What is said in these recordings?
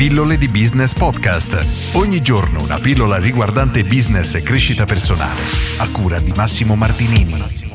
Pillole di Business Podcast. Ogni giorno una pillola riguardante business e crescita personale. A cura di Massimo Martinini.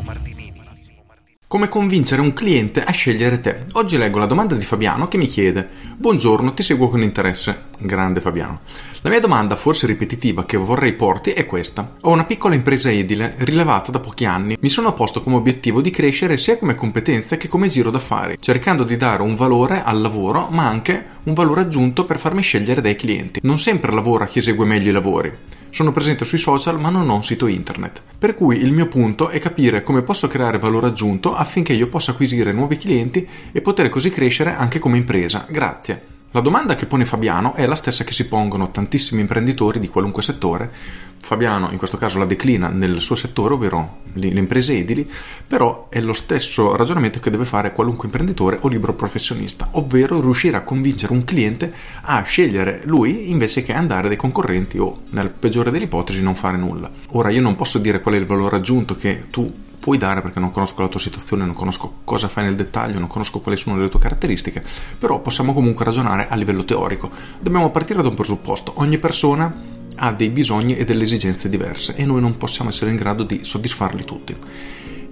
Come convincere un cliente a scegliere te? Oggi leggo la domanda di Fabiano che mi chiede: Buongiorno, ti seguo con interesse. Grande Fabiano. La mia domanda, forse ripetitiva, che vorrei porti è questa. Ho una piccola impresa edile, rilevata da pochi anni. Mi sono posto come obiettivo di crescere sia come competenze che come giro d'affari, cercando di dare un valore al lavoro, ma anche un valore aggiunto per farmi scegliere dai clienti. Non sempre lavora chi esegue meglio i lavori. Sono presente sui social ma non ho un sito internet. Per cui il mio punto è capire come posso creare valore aggiunto affinché io possa acquisire nuovi clienti e poter così crescere anche come impresa. Grazie. La domanda che pone Fabiano è la stessa che si pongono tantissimi imprenditori di qualunque settore. Fabiano in questo caso la declina nel suo settore, ovvero le imprese edili, però è lo stesso ragionamento che deve fare qualunque imprenditore o libero professionista, ovvero riuscire a convincere un cliente a scegliere lui invece che andare dai concorrenti o, nel peggiore delle ipotesi, non fare nulla. Ora io non posso dire qual è il valore aggiunto che tu puoi dare perché non conosco la tua situazione, non conosco cosa fai nel dettaglio, non conosco quali sono le tue caratteristiche, però possiamo comunque ragionare a livello teorico. Dobbiamo partire da un presupposto, ogni persona ha dei bisogni e delle esigenze diverse e noi non possiamo essere in grado di soddisfarli tutti.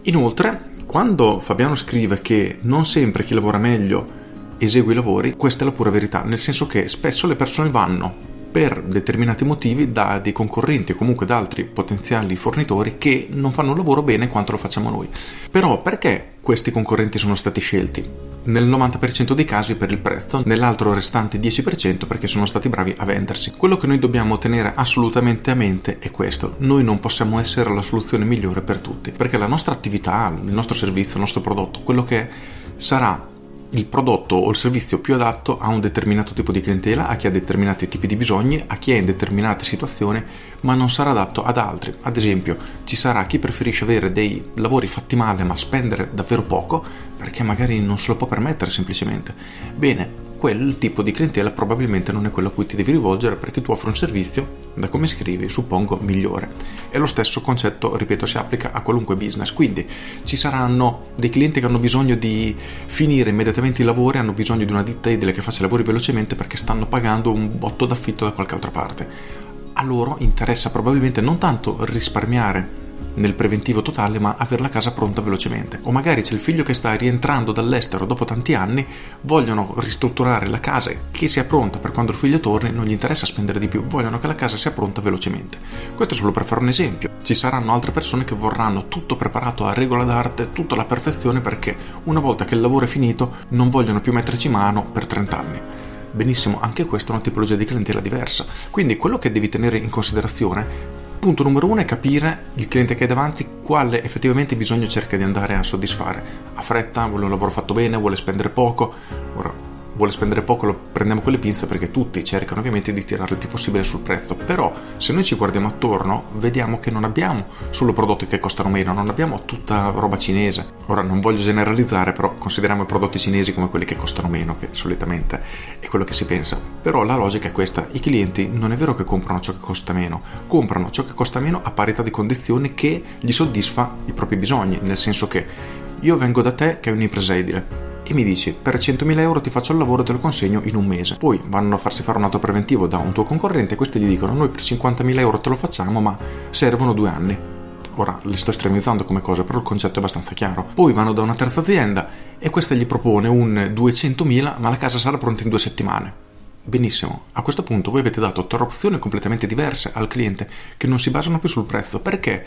Inoltre, quando Fabiano scrive che non sempre chi lavora meglio esegue i lavori, questa è la pura verità, nel senso che spesso le persone vanno per determinati motivi da dei concorrenti o comunque da altri potenziali fornitori che non fanno il lavoro bene quanto lo facciamo noi. Però perché questi concorrenti sono stati scelti? Nel 90% dei casi per il prezzo, nell'altro restante 10% perché sono stati bravi a vendersi. Quello che noi dobbiamo tenere assolutamente a mente è questo. Noi non possiamo essere la soluzione migliore per tutti, perché la nostra attività, il nostro servizio, il nostro prodotto, quello che sarà il prodotto o il servizio più adatto a un determinato tipo di clientela, a chi ha determinati tipi di bisogni, a chi è in determinate situazioni, ma non sarà adatto ad altri. Ad esempio, ci sarà chi preferisce avere dei lavori fatti male ma spendere davvero poco perché magari non se lo può permettere semplicemente. Bene, quel tipo di clientela probabilmente non è quello a cui ti devi rivolgere perché tu offri un servizio, da come scrivi, suppongo migliore. E lo stesso concetto, ripeto, si applica a qualunque business. Quindi ci saranno dei clienti che hanno bisogno di finire immediatamente i lavori, hanno bisogno di una ditta edile che faccia i lavori velocemente perché stanno pagando un botto d'affitto da qualche altra parte. A loro interessa probabilmente non tanto risparmiare nel preventivo totale, ma avere la casa pronta velocemente. O magari c'è il figlio che sta rientrando dall'estero dopo tanti anni, vogliono ristrutturare la casa che sia pronta per quando il figlio torni, non gli interessa spendere di più, vogliono che la casa sia pronta velocemente. Questo solo per fare un esempio. Ci saranno altre persone che vorranno tutto preparato a regola d'arte, tutto alla perfezione perché una volta che il lavoro è finito non vogliono più metterci mano per 30 anni. Benissimo, anche questa è una tipologia di clientela diversa. Quindi quello che devi tenere in considerazione punto numero uno è capire il cliente che hai davanti quale effettivamente bisogno cerca di andare a soddisfare. Ha fretta, vuole un lavoro fatto bene, vuole spendere poco. Ora, vuole spendere poco lo prendiamo con le pinze perché tutti cercano ovviamente di tirare il più possibile sul prezzo. Però se noi ci guardiamo attorno vediamo che non abbiamo solo prodotti che costano meno non abbiamo tutta roba cinese. Ora non voglio generalizzare però consideriamo i prodotti cinesi come quelli che costano meno che solitamente è quello che si pensa. Però la logica è questa i clienti non è vero che comprano ciò che costa meno comprano ciò che costa meno a parità di condizioni che gli soddisfa i propri bisogni nel senso che io vengo da te che è un'impresa edile e mi dici per 100.000 euro ti faccio il lavoro e te lo consegno in un mese. Poi vanno a farsi fare un atto preventivo da un tuo concorrente e questi gli dicono noi per 50.000 euro te lo facciamo ma servono due anni. Ora le sto estremizzando come cosa, però il concetto è abbastanza chiaro. Poi vanno da una terza azienda e questa gli propone un 200.000 ma la casa sarà pronta in due settimane. Benissimo, a questo punto voi avete dato tre opzioni completamente diverse al cliente che non si basano più sul prezzo. Perché?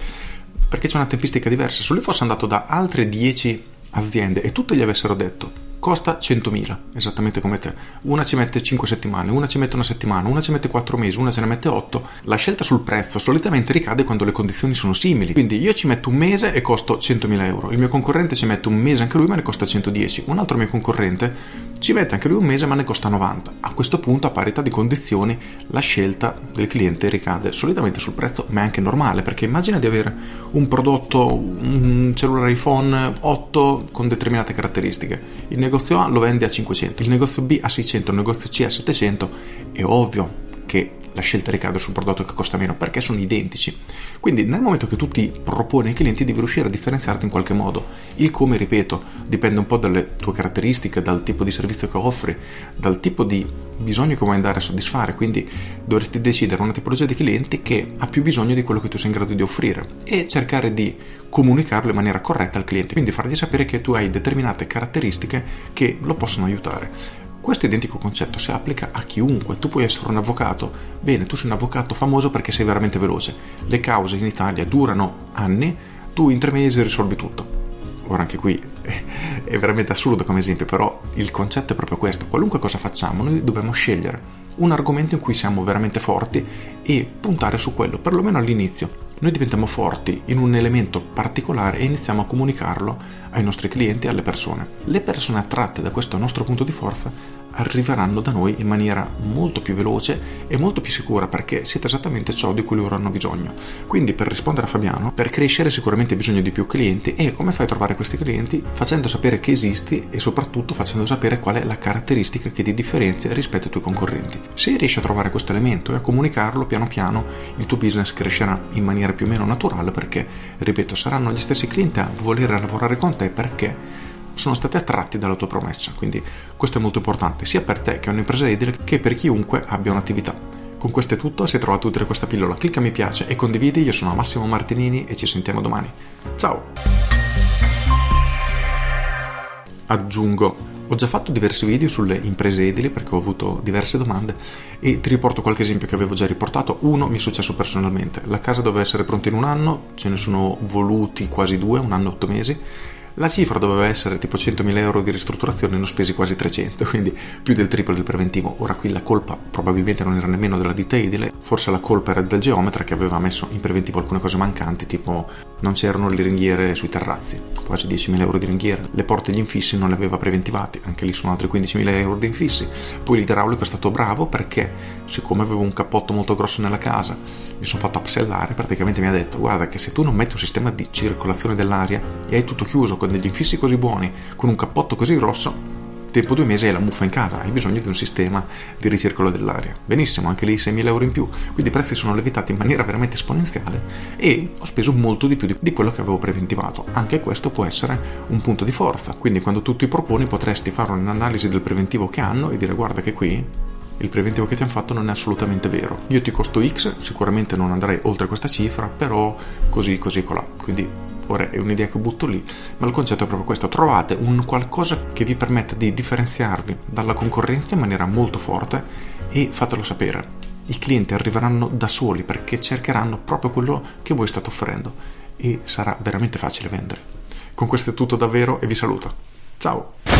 Perché c'è una tempistica diversa. Se lui fosse andato da altre 10 aziende e tutte gli avessero detto costa 100.000, esattamente come te. Una ci mette 5 settimane, una ci mette una settimana, una ci mette 4 mesi, una ce ne mette 8. La scelta sul prezzo solitamente ricade quando le condizioni sono simili. Quindi io ci metto un mese e costo 100.000 euro. Il mio concorrente ci mette un mese anche lui ma ne costa 110. Un altro mio concorrente ci mette anche lui un mese ma ne costa 90. A questo punto, a parità di condizioni, la scelta del cliente ricade solitamente sul prezzo, ma è anche normale perché immagina di avere un prodotto, un cellulare iPhone 8 con determinate caratteristiche. Il negozio A lo vende a 500, il negozio B a 600, il negozio C a 700, è ovvio che la scelta ricade sul prodotto che costa meno perché sono identici. Quindi nel momento che tu ti proponi ai clienti devi riuscire a differenziarti in qualche modo. Il come, ripeto, dipende un po' dalle tue caratteristiche, dal tipo di servizio che offri, dal tipo di bisogno che vuoi andare a soddisfare, quindi dovresti decidere una tipologia di clienti che ha più bisogno di quello che tu sei in grado di offrire e cercare di comunicarlo in maniera corretta al cliente, quindi fargli sapere che tu hai determinate caratteristiche che lo possono aiutare. Questo identico concetto si applica a chiunque. Tu puoi essere un avvocato, bene, tu sei un avvocato famoso perché sei veramente veloce. Le cause in Italia durano anni, tu in tre mesi risolvi tutto. Ora anche qui è veramente assurdo come esempio, però il concetto è proprio questo. Qualunque cosa facciamo, noi dobbiamo scegliere un argomento in cui siamo veramente forti e puntare su quello, perlomeno all'inizio. Noi diventiamo forti in un elemento particolare e iniziamo a comunicarlo ai nostri clienti e alle persone. Le persone attratte da questo nostro punto di forza arriveranno da noi in maniera molto più veloce e molto più sicura perché siete esattamente ciò di cui loro hanno bisogno. Quindi per rispondere a Fabiano, per crescere sicuramente hai bisogno di più clienti e come fai a trovare questi clienti? Facendo sapere che esisti e soprattutto facendo sapere qual è la caratteristica che ti differenzia rispetto ai tuoi concorrenti. Se riesci a trovare questo elemento e a comunicarlo piano piano, il tuo business crescerà in maniera più o meno naturale perché, ripeto, saranno gli stessi clienti a voler lavorare con te perché sono stati attratti dalla tua promessa. Quindi questo è molto importante sia per te che è un'impresa edile che per chiunque abbia un'attività. Con questo è tutto, se hai trovato utile questa pillola clicca mi piace e condividi, io sono Massimo Martinini e ci sentiamo domani. Ciao! Aggiungo, ho già fatto diversi video sulle imprese edili perché ho avuto diverse domande e ti riporto qualche esempio che avevo già riportato. Uno mi è successo personalmente, la casa doveva essere pronta in un anno, ce ne sono voluti quasi due, un anno e otto mesi la cifra doveva essere tipo 100.000 euro di ristrutturazione, ne ho spesi quasi 300, quindi più del triplo del preventivo. Ora qui la colpa probabilmente non era nemmeno della ditta edile, forse la colpa era del geometra che aveva messo in preventivo alcune cose mancanti, tipo non c'erano le ringhiere sui terrazzi, quasi 10.000 euro di ringhiere, le porte gli infissi non le aveva preventivati, anche lì sono altri 15.000 euro di infissi. Poi l'idraulico è stato bravo perché, siccome avevo un cappotto molto grosso nella casa, mi sono fatto upsellare, praticamente mi ha detto guarda che se tu non metti un sistema di circolazione dell'aria e hai tutto chiuso con degli infissi così buoni, con un cappotto così grosso, tempo due mesi hai la muffa in casa, hai bisogno di un sistema di ricircolo dell'aria. Benissimo, anche lì 6.000 euro in più, quindi i prezzi sono levitati in maniera veramente esponenziale e ho speso molto di più di quello che avevo preventivato. Anche questo può essere un punto di forza, quindi quando tu ti proponi potresti fare un'analisi del preventivo che hanno e dire guarda che qui il preventivo che ti hanno fatto non è assolutamente vero. Io ti costo X, sicuramente non andrei oltre questa cifra, però così, così, colà. Quindi ora è un'idea che butto lì, ma il concetto è proprio questo. Trovate un qualcosa che vi permetta di differenziarvi dalla concorrenza in maniera molto forte e fatelo sapere. I clienti arriveranno da soli perché cercheranno proprio quello che voi state offrendo e sarà veramente facile vendere. Con questo è tutto davvero e vi saluto. Ciao!